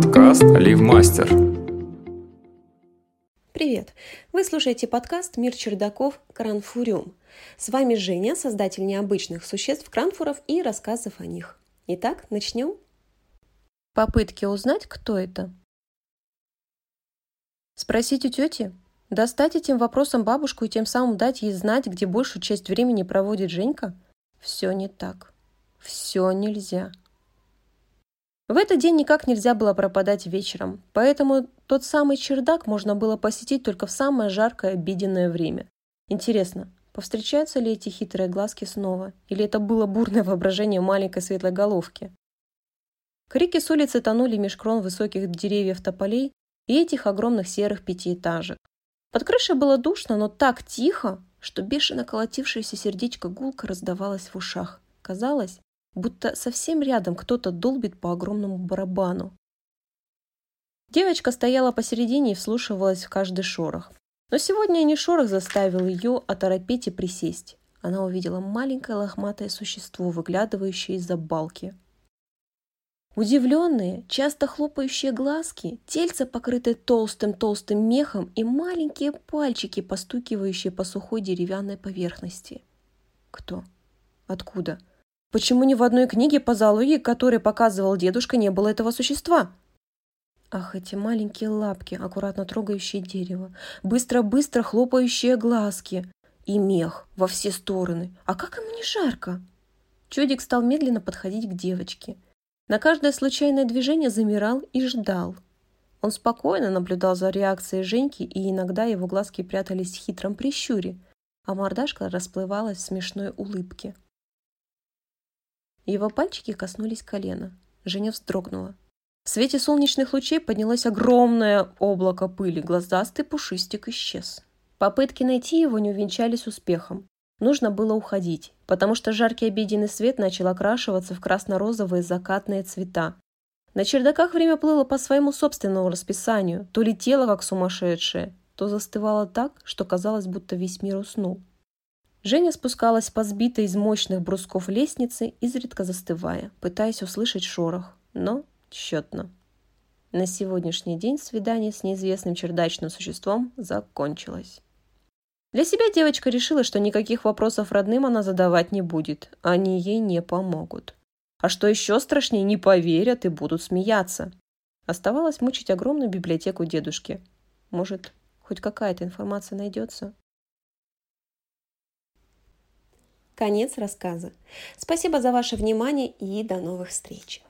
Подкаст Оливмастер. Привет! Вы слушаете подкаст «Мир чердаков. Кранфуриум». С вами Женя, создатель необычных существ кранфуров и рассказов о них. Итак, начнем. Попытки узнать, кто это. Спросить у тети? Достать этим вопросом бабушку и тем самым дать ей знать, где большую часть времени проводит Женька? Все не так. Все нельзя. В этот день никак нельзя было пропадать вечером, поэтому тот самый чердак можно было посетить только в самое жаркое обеденное время. Интересно, повстречаются ли эти хитрые глазки снова, или это было бурное воображение маленькой светлой головки? Крики с улицы тонули меж крон высоких деревьев тополей и этих огромных серых пятиэтажек. Под крышей было душно, но так тихо, что бешено колотившееся сердечко гулко раздавалось в ушах. Казалось, будто совсем рядом кто-то долбит по огромному барабану. Девочка стояла посередине и вслушивалась в каждый шорох. Но сегодня не шорох заставил ее оторопеть и присесть. Она увидела маленькое лохматое существо, выглядывающее из-за балки. Удивленные, часто хлопающие глазки, тельце, покрытое толстым-толстым мехом и маленькие пальчики, постукивающие по сухой деревянной поверхности. Кто? Откуда? Почему ни в одной книге по зоологии, которой показывал дедушка, не было этого существа? Ах, эти маленькие лапки, аккуратно трогающие дерево, быстро-быстро хлопающие глазки и мех во все стороны. А как ему не жарко? Чудик стал медленно подходить к девочке. На каждое случайное движение замирал и ждал. Он спокойно наблюдал за реакцией Женьки, и иногда его глазки прятались в хитром прищуре, а мордашка расплывалась в смешной улыбке. Его пальчики коснулись колена. Женя вздрогнула. В свете солнечных лучей поднялось огромное облако пыли, глазастый пушистик исчез. Попытки найти его не увенчались успехом. Нужно было уходить, потому что жаркий обеденный свет начал окрашиваться в красно-розовые закатные цвета. На чердаках время плыло по своему собственному расписанию, то летело как сумасшедшее, то застывало так, что казалось, будто весь мир уснул. Женя спускалась по сбитой из мощных брусков лестницы, изредка застывая, пытаясь услышать шорох, но тщетно. На сегодняшний день свидание с неизвестным чердачным существом закончилось. Для себя девочка решила, что никаких вопросов родным она задавать не будет, они ей не помогут. А что еще страшнее, не поверят и будут смеяться. Оставалось мучить огромную библиотеку дедушки. Может, хоть какая-то информация найдется? Конец рассказа. Спасибо за ваше внимание и до новых встреч.